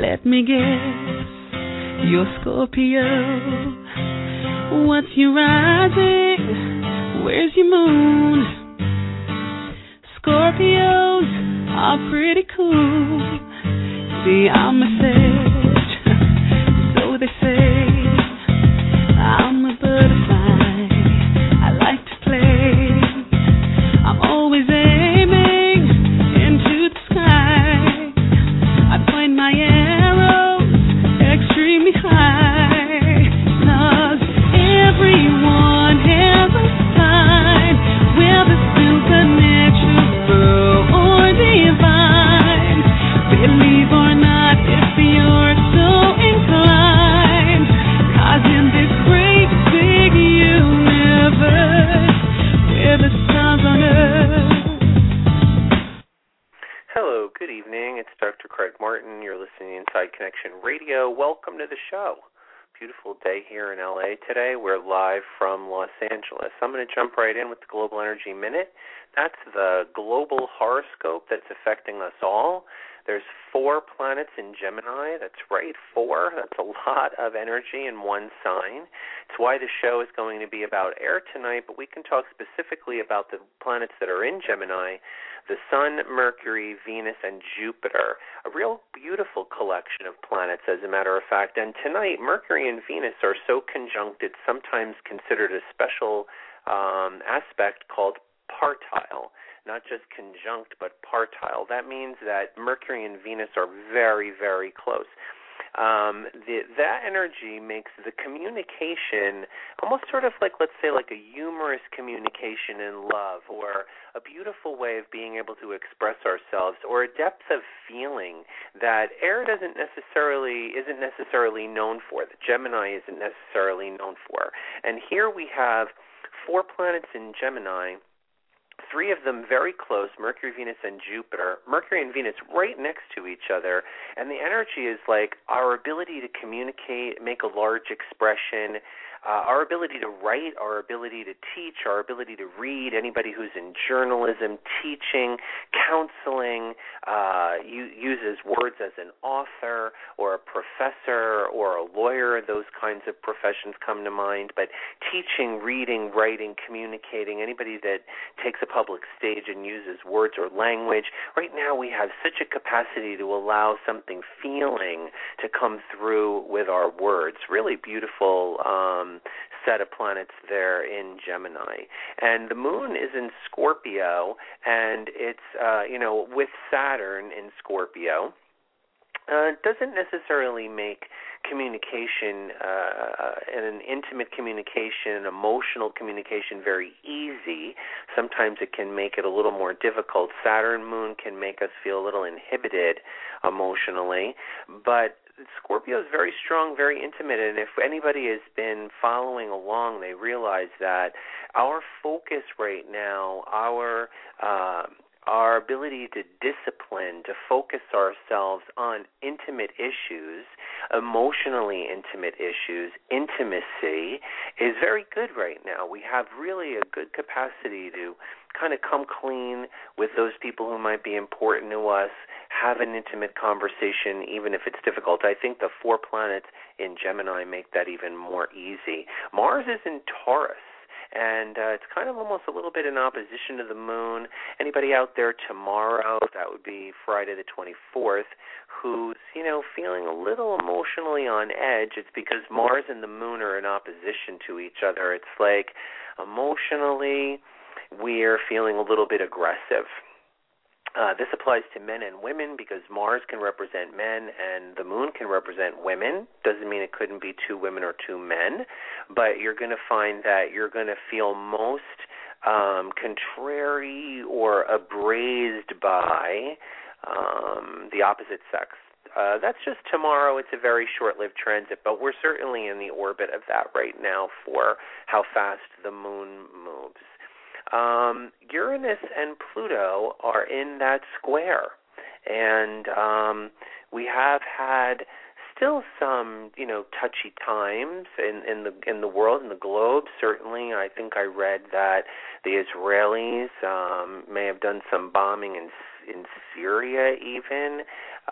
Let me guess. You're Scorpio. What's your rising? Where's your moon? Scorpios are pretty cool. See, I'm a sage, so they say. Right in with the Global Energy Minute. That's the global horoscope that's affecting us all. There's four planets in Gemini. That's right, four. That's a lot of energy in one sign. It's why the show is going to be about air tonight, but we can talk specifically about the planets that are in Gemini the Sun, Mercury, Venus, and Jupiter. A real beautiful collection of planets, as a matter of fact. And tonight, Mercury and Venus are so conjunct, it's sometimes considered a special um, aspect called partile. Not just conjunct, but partile. That means that Mercury and Venus are very, very close um, the, that energy makes the communication almost sort of like, let's say, like a humorous communication in love, or a beautiful way of being able to express ourselves, or a depth of feeling that air doesn't necessarily isn't necessarily known for. That Gemini isn't necessarily known for. And here we have four planets in Gemini three of them very close Mercury, Venus, and Jupiter. Mercury and Venus right next to each other. And the energy is like our ability to communicate, make a large expression, uh, our ability to write, our ability to teach, our ability to read, anybody who's in journalism, teaching, counseling, uh, uses words as an author or a professor or a lawyer, those kinds of professions come to mind. But teaching, reading, writing, communicating, anybody that takes a public stage and uses words or language, right now we have such a capacity to allow something feeling to come through with our words. Really beautiful. Um, set of planets there in Gemini. And the moon is in Scorpio, and it's, uh, you know, with Saturn in Scorpio. Uh, doesn't necessarily make communication uh, and an intimate communication, emotional communication very easy. Sometimes it can make it a little more difficult. Saturn moon can make us feel a little inhibited emotionally, but Scorpio is very strong, very intimate, and if anybody has been following along, they realize that our focus right now, our uh, our ability to discipline, to focus ourselves on intimate issues, emotionally intimate issues, intimacy is very good right now. We have really a good capacity to kind of come clean with those people who might be important to us, have an intimate conversation, even if it's difficult. I think the four planets in Gemini make that even more easy. Mars is in Taurus and uh, it's kind of almost a little bit in opposition to the moon. Anybody out there tomorrow, that would be Friday the 24th, who's, you know, feeling a little emotionally on edge, it's because Mars and the moon are in opposition to each other. It's like emotionally we're feeling a little bit aggressive. Uh, this applies to men and women because Mars can represent men and the moon can represent women. Doesn't mean it couldn't be two women or two men, but you're going to find that you're going to feel most um, contrary or abrased by um, the opposite sex. Uh, that's just tomorrow. It's a very short-lived transit, but we're certainly in the orbit of that right now for how fast the moon moves. Um, Uranus and Pluto are in that square, and um, we have had still some you know touchy times in in the in the world in the globe. Certainly i think i read that the israelis um may have done some bombing in in syria even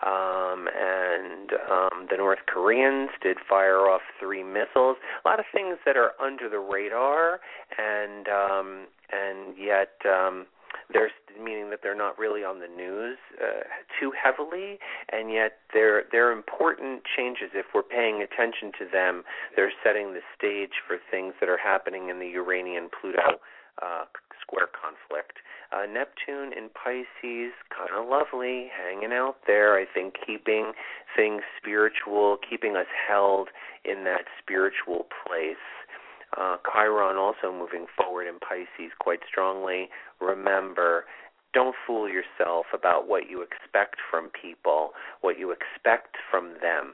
um and um the north koreans did fire off three missiles a lot of things that are under the radar and um and yet um they're meaning that they're not really on the news uh, too heavily, and yet they're they're important changes. If we're paying attention to them, they're setting the stage for things that are happening in the Uranian Pluto uh, square conflict. Uh, Neptune in Pisces, kind of lovely, hanging out there. I think keeping things spiritual, keeping us held in that spiritual place. Uh, Chiron also moving forward in Pisces quite strongly. Remember, don't fool yourself about what you expect from people. What you expect from them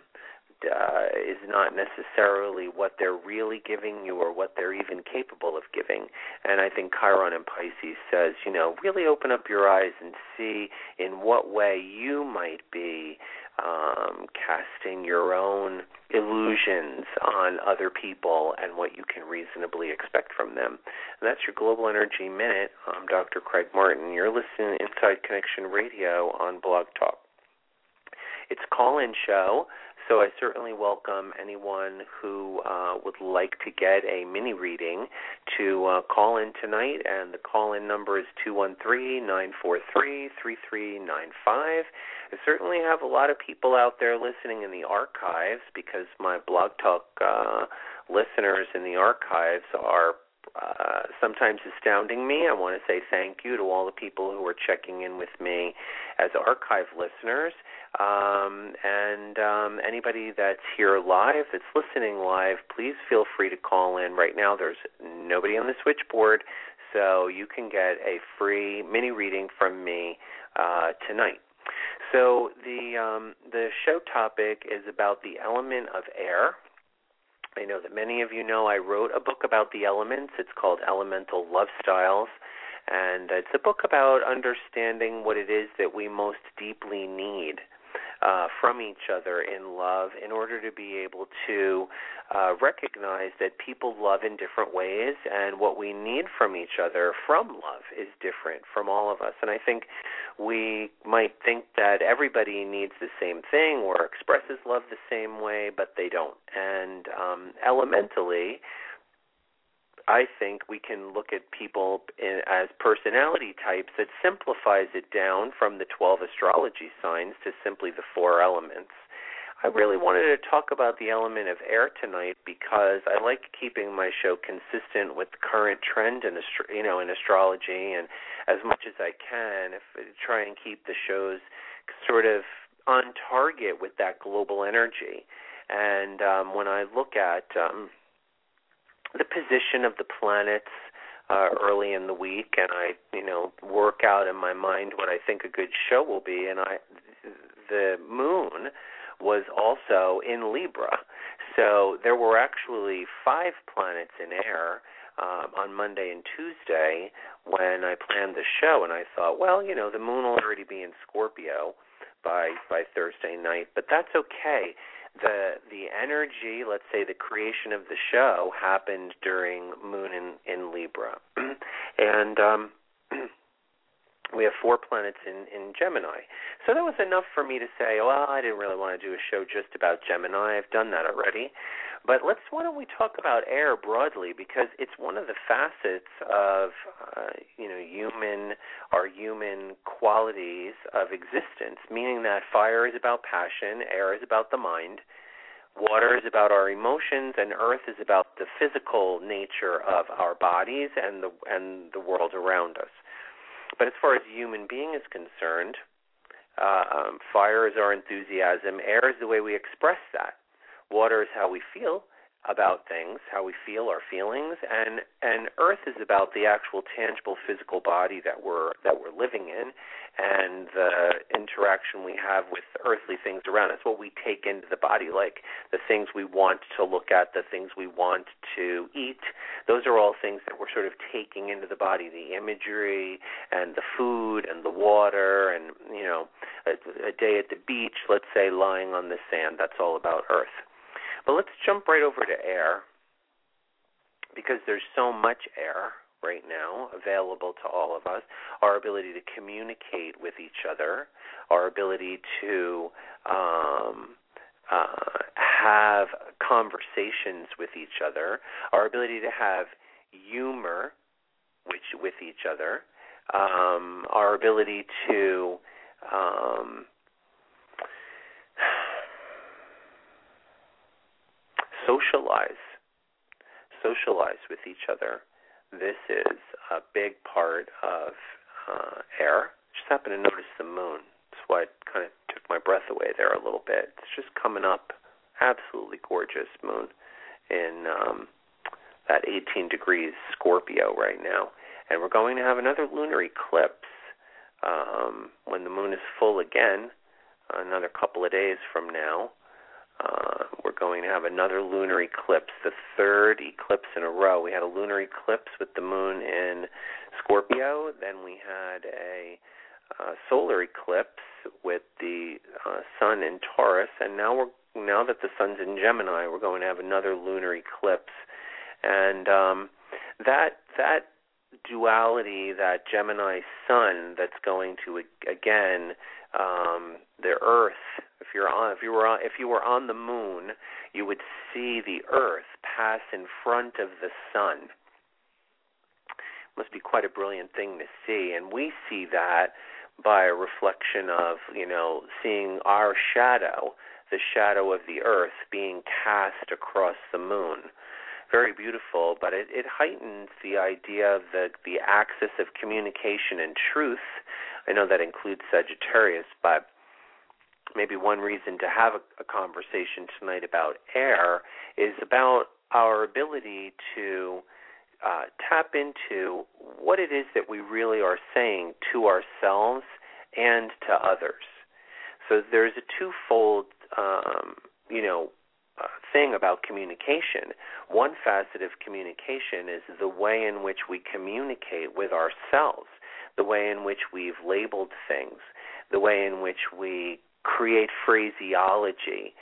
uh, is not necessarily what they're really giving you or what they're even capable of giving. And I think Chiron in Pisces says, you know, really open up your eyes and see in what way you might be um, casting your own illusions on other people and what you can reasonably expect from them. And that's your Global Energy Minute. I'm Dr. Craig Martin. You're listening to Inside Connection Radio on Blog Talk. It's call-in show. So I certainly welcome anyone who uh, would like to get a mini reading to uh, call in tonight, and the call in number is 213 943 3395. I certainly have a lot of people out there listening in the archives because my Blog Talk uh, listeners in the archives are uh, sometimes astounding me. I want to say thank you to all the people who are checking in with me as archive listeners. Um, and um, anybody that's here live, that's listening live, please feel free to call in. Right now, there's nobody on the switchboard, so you can get a free mini reading from me uh, tonight. So the um, the show topic is about the element of air. I know that many of you know I wrote a book about the elements. It's called Elemental Love Styles. And it's a book about understanding what it is that we most deeply need uh, from each other in love in order to be able to uh, recognize that people love in different ways and what we need from each other from love is different from all of us. And I think we might think that everybody needs the same thing or expresses love the same way, but they don't. And um, elementally, I think we can look at people in, as personality types that simplifies it down from the 12 astrology signs to simply the four elements. I really wanted to talk about the element of air tonight because I like keeping my show consistent with the current trend in astro- you know in astrology and as much as I can if try and keep the shows sort of on target with that global energy. And um when I look at um the position of the planets uh, early in the week, and I, you know, work out in my mind what I think a good show will be. And I, the moon was also in Libra, so there were actually five planets in air. Um, on Monday and Tuesday when I planned the show, and I thought, well, you know, the moon will already be in Scorpio by by Thursday night, but that's okay the the energy, let's say the creation of the show happened during Moon in in Libra, and um, we have four planets in in Gemini. So that was enough for me to say, well, I didn't really want to do a show just about Gemini. I've done that already. But let's why don't we talk about air broadly because it's one of the facets of uh, you know human our human qualities of existence. Meaning that fire is about passion, air is about the mind, Water is about our emotions, and earth is about the physical nature of our bodies and the and the world around us. But as far as human being is concerned, uh, um, fire is our enthusiasm. Air is the way we express that. Water is how we feel, about things, how we feel, our feelings, and and earth is about the actual tangible physical body that we're that we're living in and the interaction we have with earthly things around us, what we take into the body, like the things we want to look at, the things we want to eat. Those are all things that we're sort of taking into the body, the imagery and the food and the water and you know, a, a day at the beach, let's say lying on the sand, that's all about earth. But let's jump right over to air because there's so much air right now available to all of us. Our ability to communicate with each other, our ability to um, uh, have conversations with each other, our ability to have humor which, with each other, um, our ability to um, socialize, socialize with each other. This is a big part of uh, air. Just happened to notice the moon. That's why it kind of took my breath away there a little bit. It's just coming up, absolutely gorgeous moon in um, that 18 degrees Scorpio right now, and we're going to have another lunar eclipse um, when the moon is full again, another couple of days from now. Uh, we're going to have another lunar eclipse, the third eclipse in a row. We had a lunar eclipse with the moon in Scorpio. Then we had a uh, solar eclipse with the uh, sun in Taurus, and now we're now that the sun's in Gemini, we're going to have another lunar eclipse, and um, that that duality, that Gemini sun that's going to again um, the Earth. If you're on, if you were on, if you were on the moon, you would see the Earth pass in front of the sun. Must be quite a brilliant thing to see, and we see that by a reflection of you know seeing our shadow, the shadow of the Earth being cast across the moon very beautiful, but it, it heightens the idea of the the axis of communication and truth. I know that includes Sagittarius, but maybe one reason to have a, a conversation tonight about air is about our ability to uh, tap into what it is that we really are saying to ourselves and to others. So there's a twofold, um, you know, uh, thing about communication. One facet of communication is the way in which we communicate with ourselves, the way in which we've labeled things, the way in which we create phraseology.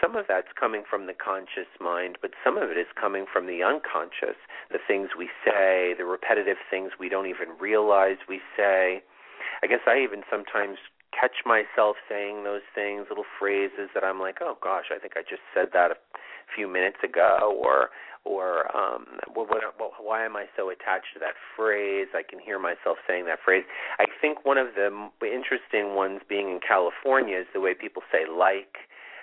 Some of that's coming from the conscious mind, but some of it is coming from the unconscious, the things we say, the repetitive things we don't even realize we say. I guess I even sometimes catch myself saying those things, little phrases that I'm like, oh gosh, I think I just said that a few minutes ago, or or um, what, what, what, why am I so attached to that phrase? I can hear myself saying that phrase. I think one of the interesting ones being in California is the way people say like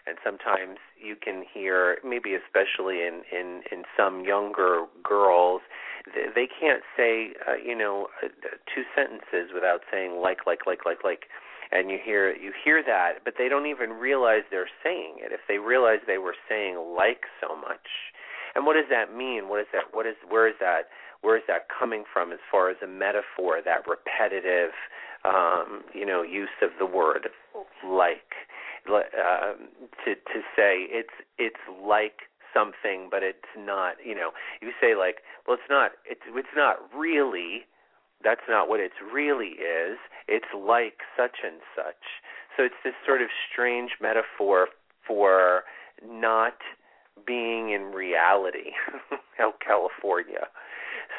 and sometimes you can hear maybe especially in in in some younger girls they can't say uh, you know uh, two sentences without saying like like like like like and you hear you hear that, but they don't even realize they're saying it. If they realize they were saying like so much, and what does that mean? What is that? What is where is that? Where is that coming from as far as a metaphor? That repetitive, um, you know, use of the word like uh, to to say it's it's like something, but it's not. You know, you say like, well, it's not. It's it's not really that's not what it really is. It's like such and such. So it's this sort of strange metaphor for not being in reality, out California.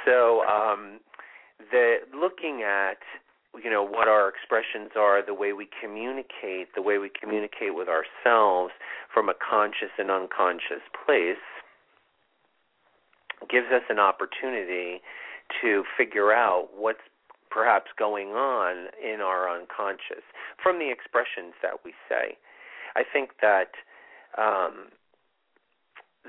So um, the looking at you know what our expressions are, the way we communicate, the way we communicate with ourselves from a conscious and unconscious place gives us an opportunity to figure out what's perhaps going on in our unconscious from the expressions that we say. I think that um,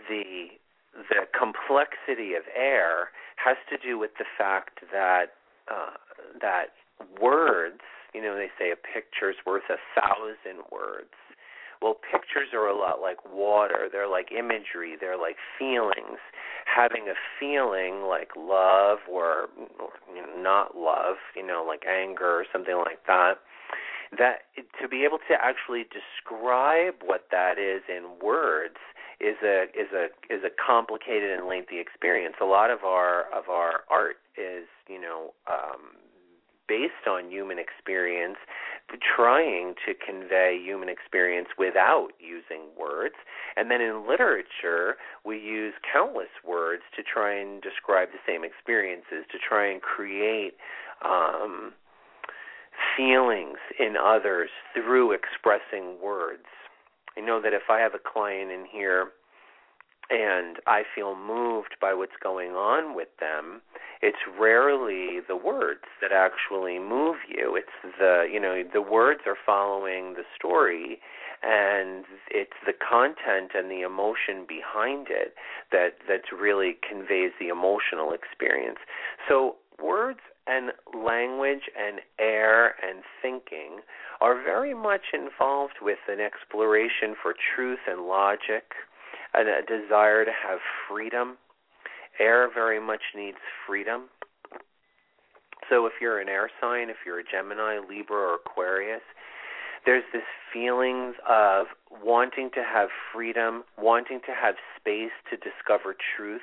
the the complexity of air has to do with the fact that uh, that words, you know, they say a picture's worth a thousand words. Well, pictures are a lot like water. They're like imagery. They're like feelings. Having a feeling like love or you know, not love, you know, like anger or something like that, that to be able to actually describe what that is in words is a is a is a complicated and lengthy experience. A lot of our of our art is, you know, um based on human experience, trying to convey human experience without using words. And then in literature, we use countless words to try and describe the same experiences, to try and create um, feelings in others through expressing words. I know that if I have a client in here and I feel moved by what's going on with them, it's rarely the words that actually move you. It's the, you know, the words are following the story and it's the content and the emotion behind it that that really conveys the emotional experience. So words and language and air and thinking are very much involved with an exploration for truth and logic and a desire to have freedom. Air very much needs freedom. So if you're an air sign, if you're a Gemini, Libra, or Aquarius, there's this feelings of wanting to have freedom, wanting to have space to discover truth,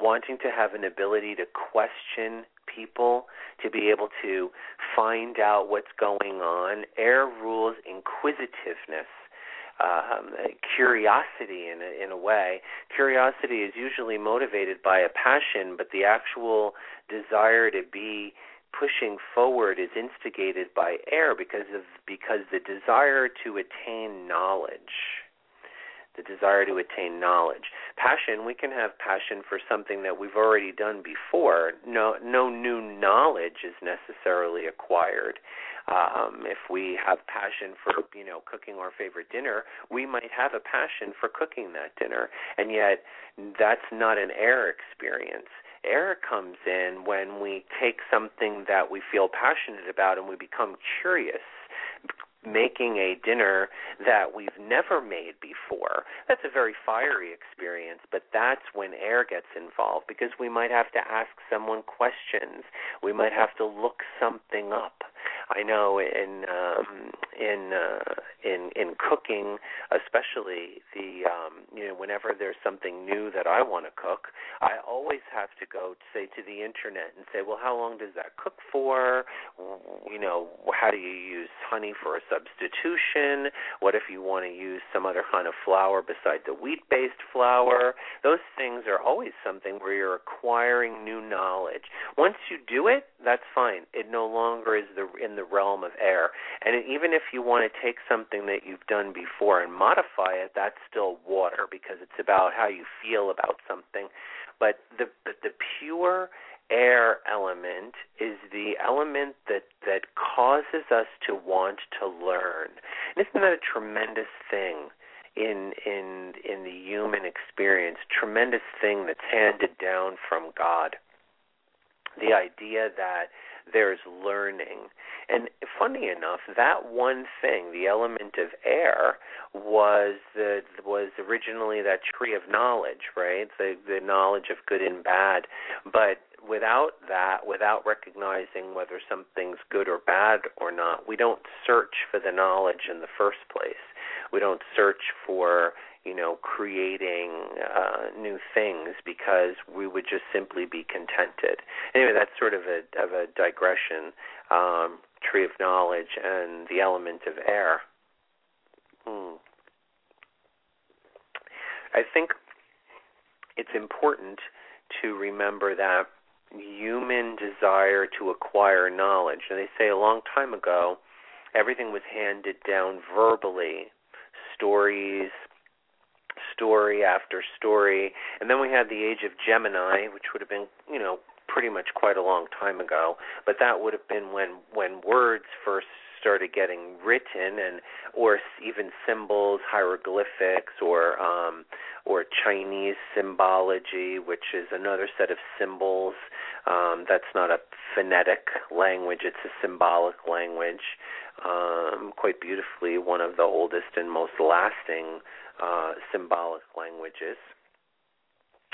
wanting to have an ability to question people, to be able to find out what's going on. Air rules inquisitiveness um, curiosity in a, in a way. Curiosity is usually motivated by a passion, but the actual desire to be pushing forward is instigated by air because of because the desire to attain knowledge the desire to attain knowledge. Passion, we can have passion for something that we've already done before. No, no new knowledge is necessarily acquired. Um, if we have passion for, you know, cooking our favorite dinner, we might have a passion for cooking that dinner, and yet that's not an air experience. Air comes in when we take something that we feel passionate about and we become curious making a dinner that we've never made before. That's a very fiery experience, but that's when air gets involved because we might have to ask someone questions. We might have to look something up. I know in um, in uh, in in cooking, especially the um, you know whenever there's something new that I want to cook, I always have to go say to the internet and say, well, how long does that cook for? You know, how do you use honey for a substitution? What if you want to use some other kind of flour beside the wheat-based flour? Those things are always something where you're acquiring new knowledge. Once you do it, that's fine. It no longer is the in the realm of air. And even if you want to take something that you've done before and modify it, that's still water because it's about how you feel about something. But the the, the pure air element is the element that that causes us to want to learn. And isn't that a tremendous thing in in in the human experience? Tremendous thing that's handed down from God. The idea that there's learning. And funny enough, that one thing, the element of air, was the was originally that tree of knowledge, right? The the knowledge of good and bad. But without that, without recognizing whether something's good or bad or not, we don't search for the knowledge in the first place. We don't search for you know, creating uh, new things because we would just simply be contented. Anyway, that's sort of a of a digression. Um, tree of knowledge and the element of air. Hmm. I think it's important to remember that human desire to acquire knowledge, and they say a long time ago, everything was handed down verbally, stories, story after story. And then we had the age of Gemini, which would have been, you know, pretty much quite a long time ago. But that would have been when when words first started getting written and or even symbols, hieroglyphics, or um, or Chinese symbology, which is another set of symbols. Um, that's not a phonetic language; it's a symbolic language. Um, quite beautifully, one of the oldest and most lasting uh, symbolic languages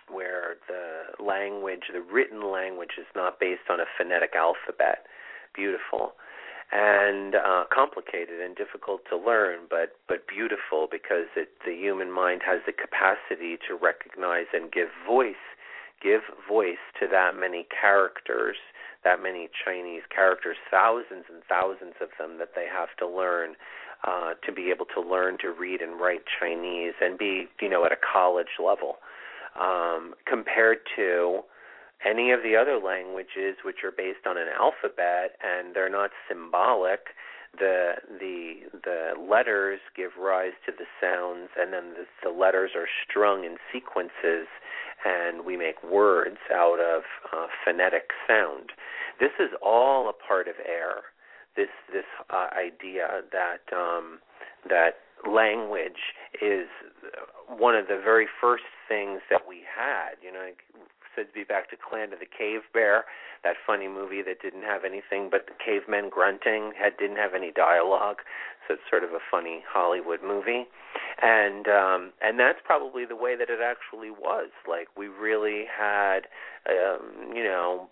where the language, the written language, is not based on a phonetic alphabet. Beautiful and uh, complicated and difficult to learn, but but beautiful because it, the human mind has the capacity to recognize and give voice, give voice to that many characters, that many Chinese characters, thousands and thousands of them that they have to learn. Uh, to be able to learn to read and write Chinese and be, you know, at a college level. Um, compared to any of the other languages which are based on an alphabet and they're not symbolic the the the letters give rise to the sounds and then the, the letters are strung in sequences and we make words out of uh, phonetic sound. This is all a part of air this this uh, idea that um, that language is one of the very first things that we had. You know, said to be back to Clan of the Cave Bear, that funny movie that didn't have anything but the cavemen grunting, had didn't have any dialogue. So it's sort of a funny Hollywood movie. And um and that's probably the way that it actually was. Like we really had um, you know,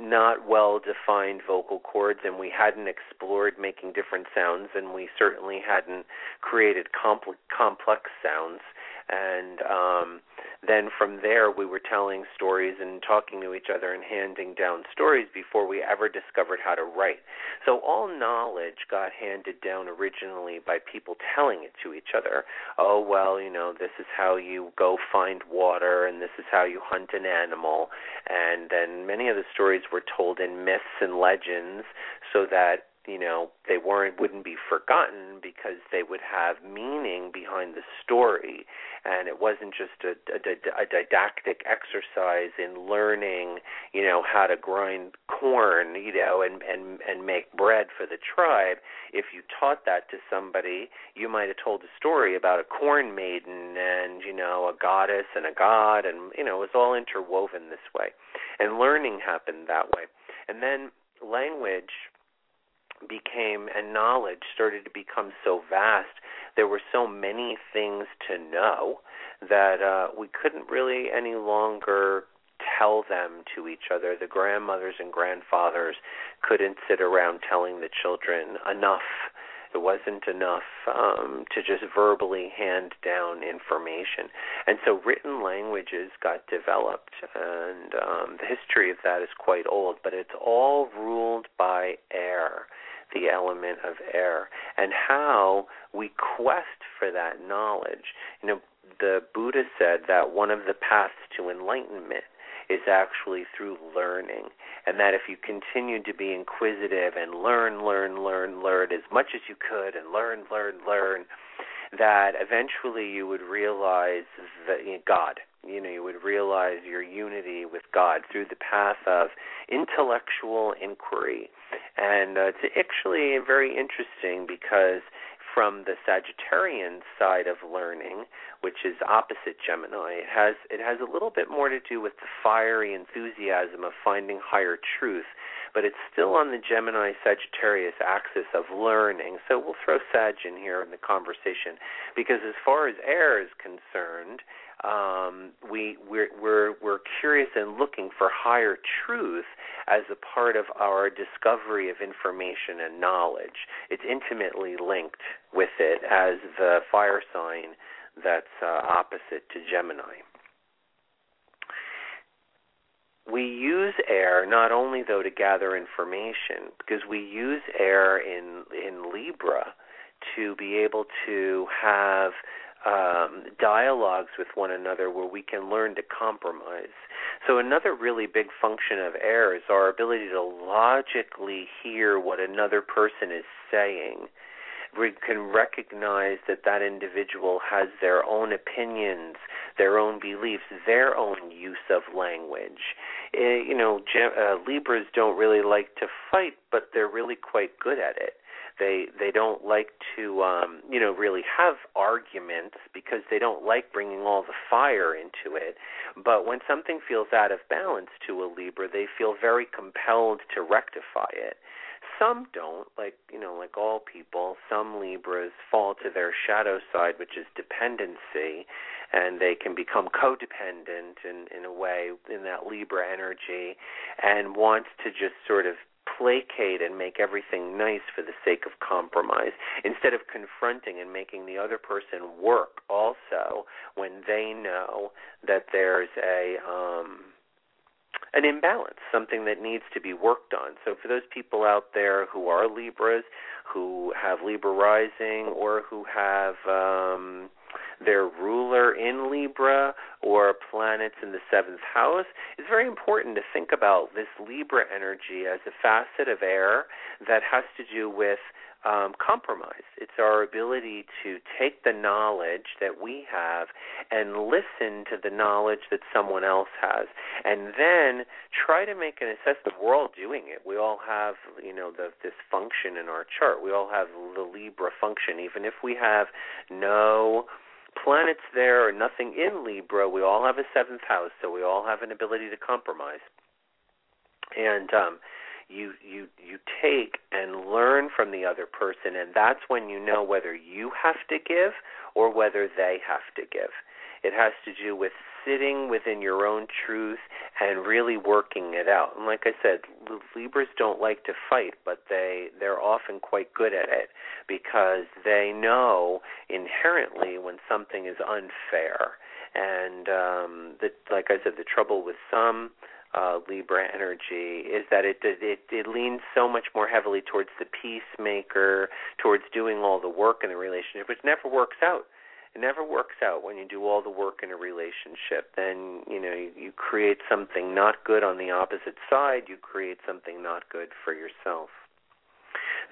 not well defined vocal cords, and we hadn't explored making different sounds, and we certainly hadn't created compl- complex sounds. And um, then from there, we were telling stories and talking to each other and handing down stories before we ever discovered how to write. So all knowledge got handed down originally by people telling it to each other. Oh, well, you know, this is how you go find water, and this is how you hunt an animal and then many of the stories were told in myths and legends so that you know they weren't wouldn't be forgotten because they would have meaning behind the story. And it wasn't just a, a, a didactic exercise in learning you know how to grind corn you know and and and make bread for the tribe. If you taught that to somebody you might have told a story about a corn maiden and you know a goddess and a god. And you know it was all interwoven this way. And learning happened that way. And then language became and knowledge started to become so vast there were so many things to know that uh we couldn't really any longer tell them to each other. The grandmothers and grandfathers couldn't sit around telling the children enough. It wasn't enough um, to just verbally hand down information. And so written languages got developed, and um, the history of that is quite old, but it's all ruled by air the element of air and how we quest for that knowledge. You know, the Buddha said that one of the paths to enlightenment is actually through learning. And that if you continue to be inquisitive and learn, learn, learn, learn as much as you could and learn, learn, learn, that eventually you would realize that you know, God. You know, you would realize your unity with God through the path of intellectual inquiry. And uh, it's actually very interesting because from the Sagittarian side of learning, which is opposite Gemini, it has it has a little bit more to do with the fiery enthusiasm of finding higher truth, but it's still on the Gemini Sagittarius axis of learning. So we'll throw Sag in here in the conversation because as far as air is concerned, um, we we're, we're we're curious and looking for higher truth as a part of our discovery of information and knowledge. It's intimately linked with it as the fire sign that's uh, opposite to Gemini. We use air not only though to gather information because we use air in in Libra to be able to have um, dialogues with one another where we can learn to compromise. So, another really big function of air is our ability to logically hear what another person is saying. We can recognize that that individual has their own opinions, their own beliefs, their own use of language. Uh, you know, uh, Libras don't really like to fight, but they're really quite good at it They they don't like to um, you know really have arguments because they don't like bringing all the fire into it. But when something feels out of balance to a Libra, they feel very compelled to rectify it. Some don't, like you know, like all people. Some Libras fall to their shadow side, which is dependency, and they can become codependent in in a way in that Libra energy, and want to just sort of placate and make everything nice for the sake of compromise instead of confronting and making the other person work also when they know that there's a um an imbalance, something that needs to be worked on. So for those people out there who are Libras, who have Libra rising or who have um their ruler in Libra or planets in the seventh house, it's very important to think about this Libra energy as a facet of air that has to do with um, compromise. It's our ability to take the knowledge that we have and listen to the knowledge that someone else has, and then try to make an assessment. We're all doing it. We all have, you know, the, this function in our chart. We all have the Libra function, even if we have no planets there or nothing in Libra, we all have a seventh house, so we all have an ability to compromise. And um, you you you take and learn from the other person, and that's when you know whether you have to give or whether they have to give. It has to do with sitting within your own truth and really working it out. And like I said, Libras don't like to fight, but they they're often quite good at it because they know inherently when something is unfair. And um the like I said, the trouble with some uh, Libra energy is that it, it it leans so much more heavily towards the peacemaker, towards doing all the work in the relationship, which never works out it never works out when you do all the work in a relationship. Then, you know, you, you create something not good on the opposite side, you create something not good for yourself.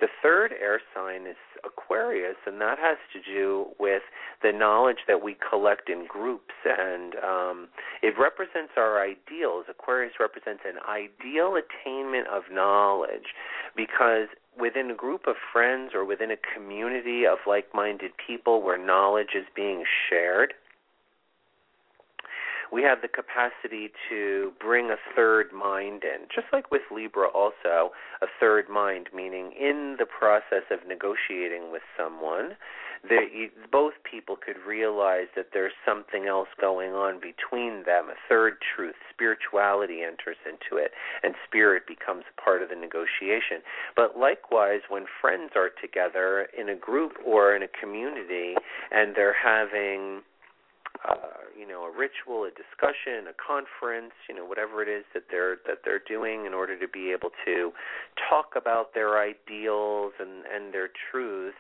The third air sign is Aquarius, and that has to do with the knowledge that we collect in groups, and um, it represents our ideals. Aquarius represents an ideal attainment of knowledge because within a group of friends or within a community of like minded people where knowledge is being shared, we have the capacity to bring a third mind in. Just like with Libra, also, a third mind, meaning in the process of negotiating with someone, that both people could realize that there's something else going on between them, a third truth. Spirituality enters into it, and spirit becomes a part of the negotiation. But likewise, when friends are together in a group or in a community and they're having uh, you know, a ritual, a discussion, a conference, you know, whatever it is that they're that they're doing in order to be able to talk about their ideals and and their truths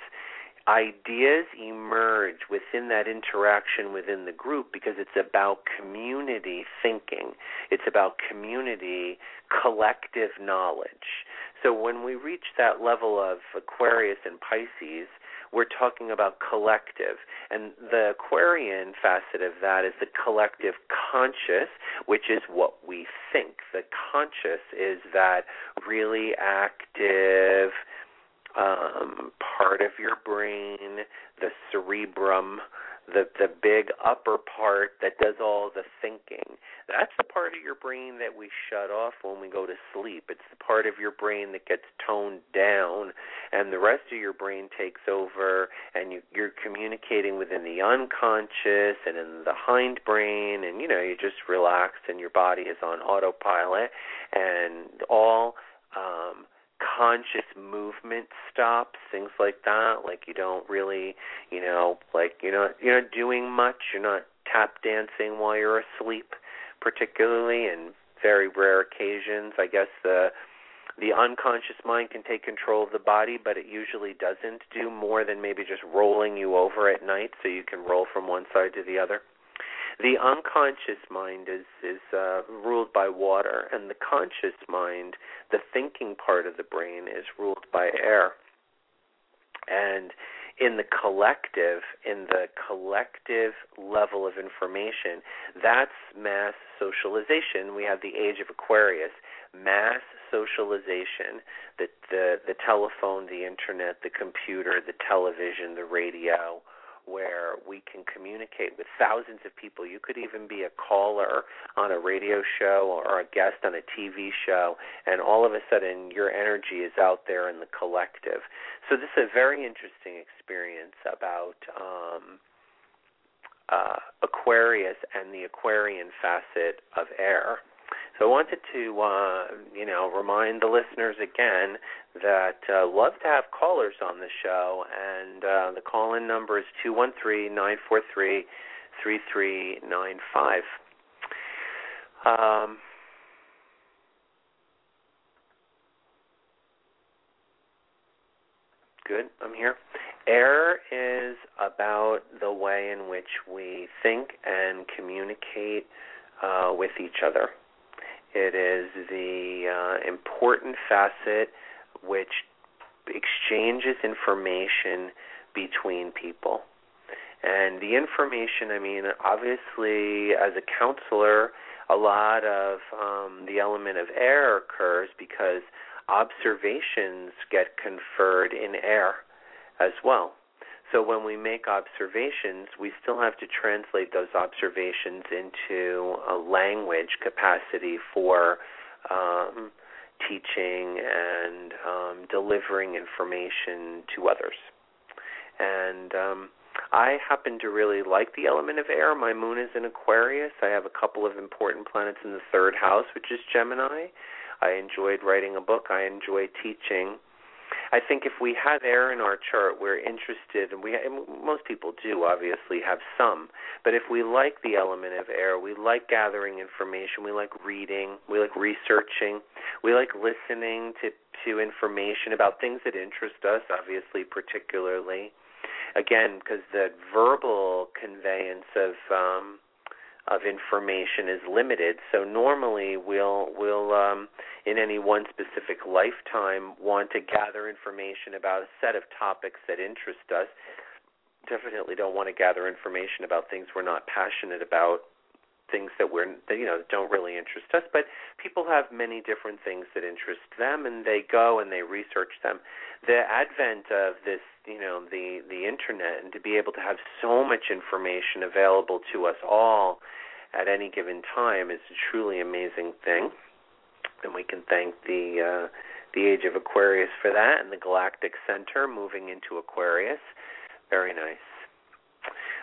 ideas emerge within that interaction within the group because it's about community thinking. It's about community collective knowledge. So when we reach that level of Aquarius and Pisces, we're talking about collective. And the Aquarian facet of that is the collective conscious, which is what we think. The conscious is that really active, um, part of your brain, the cerebrum, the the big upper part that does all the thinking. That's the part of your brain that we shut off when we go to sleep. It's the part of your brain that gets toned down, and the rest of your brain takes over, and you, you're communicating within the unconscious and in the hind brain, and you know you just relax, and your body is on autopilot, and all. Um, conscious movement stops, things like that. Like you don't really, you know, like you're not you're not doing much. You're not tap dancing while you're asleep, particularly in very rare occasions. I guess the the unconscious mind can take control of the body, but it usually doesn't do more than maybe just rolling you over at night so you can roll from one side to the other. The unconscious mind is is uh, ruled by water, and the conscious mind, the thinking part of the brain, is ruled by air. And in the collective, in the collective level of information, that's mass socialization. We have the age of Aquarius, mass socialization, the the the telephone, the internet, the computer, the television, the radio, where we can communicate with thousands of people. You could even be a caller on a radio show or a guest on a TV show, and all of a sudden your energy is out there in the collective. So this is a very interesting experience about um, uh, Aquarius and the Aquarian facet of air. So I wanted to, uh, you know, remind the listeners again that uh, love to have callers on the show, and uh, the call-in number is two one three nine four three three three nine five. Um, good, I'm here. Air is about the way in which we think and communicate uh, with each other. It is the uh, important facet which exchanges information between people. And the information, I mean, obviously, as a counselor, a lot of um, the element of air occurs because observations get conferred in air as well. So when we make observations, we still have to translate those observations into a language capacity for um, teaching and um, delivering information to others. And um, I happen to really like the element of air. My moon is in Aquarius. I have a couple of important planets in the third house, which is Gemini. I enjoyed writing a book. I enjoy teaching. I think if we have air in our chart, we're interested, and we and most people do obviously have some. But if we like the element of air, we like gathering information, we like reading, we like researching, we like listening to to information about things that interest us, obviously particularly. Again, because the verbal conveyance of um, of information is limited. So normally we'll we'll um, in any one specific lifetime want to gather information about a set of topics that interest us. Definitely don't want to gather information about things we're not passionate about, things that we're that, you know don't really interest us. But people have many different things that interest them, and they go and they research them. The advent of this you know the the internet and to be able to have so much information available to us all at any given time is a truly amazing thing and we can thank the uh, the age of Aquarius for that, and the Galactic Center moving into Aquarius. Very nice.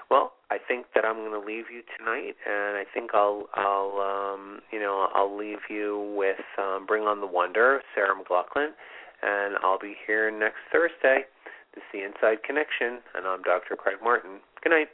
Well, I think that I'm going to leave you tonight, and I think I'll I'll um, you know I'll leave you with um, Bring on the Wonder, Sarah McLachlan, and I'll be here next Thursday to see Inside Connection, and I'm Dr. Craig Martin. Good night.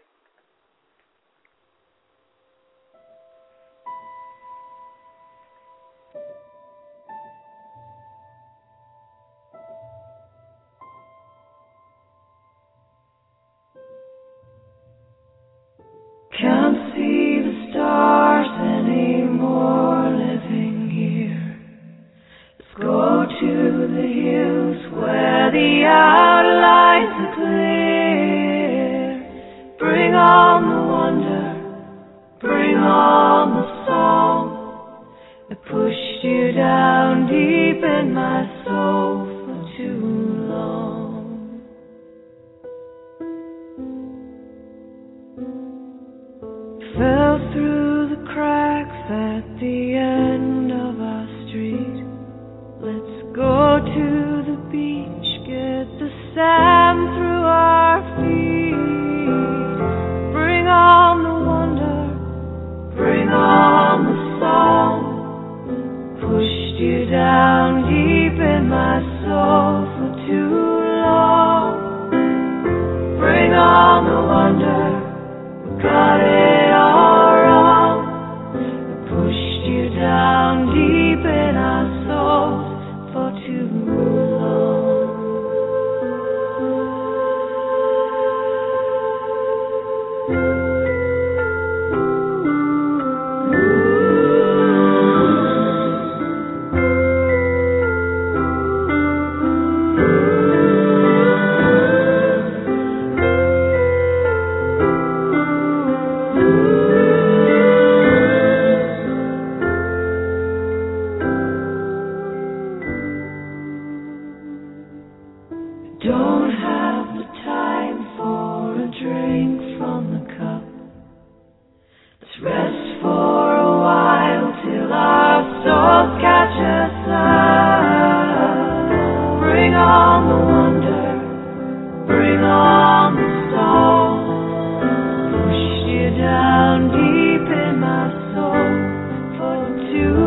Down deep in my soul for too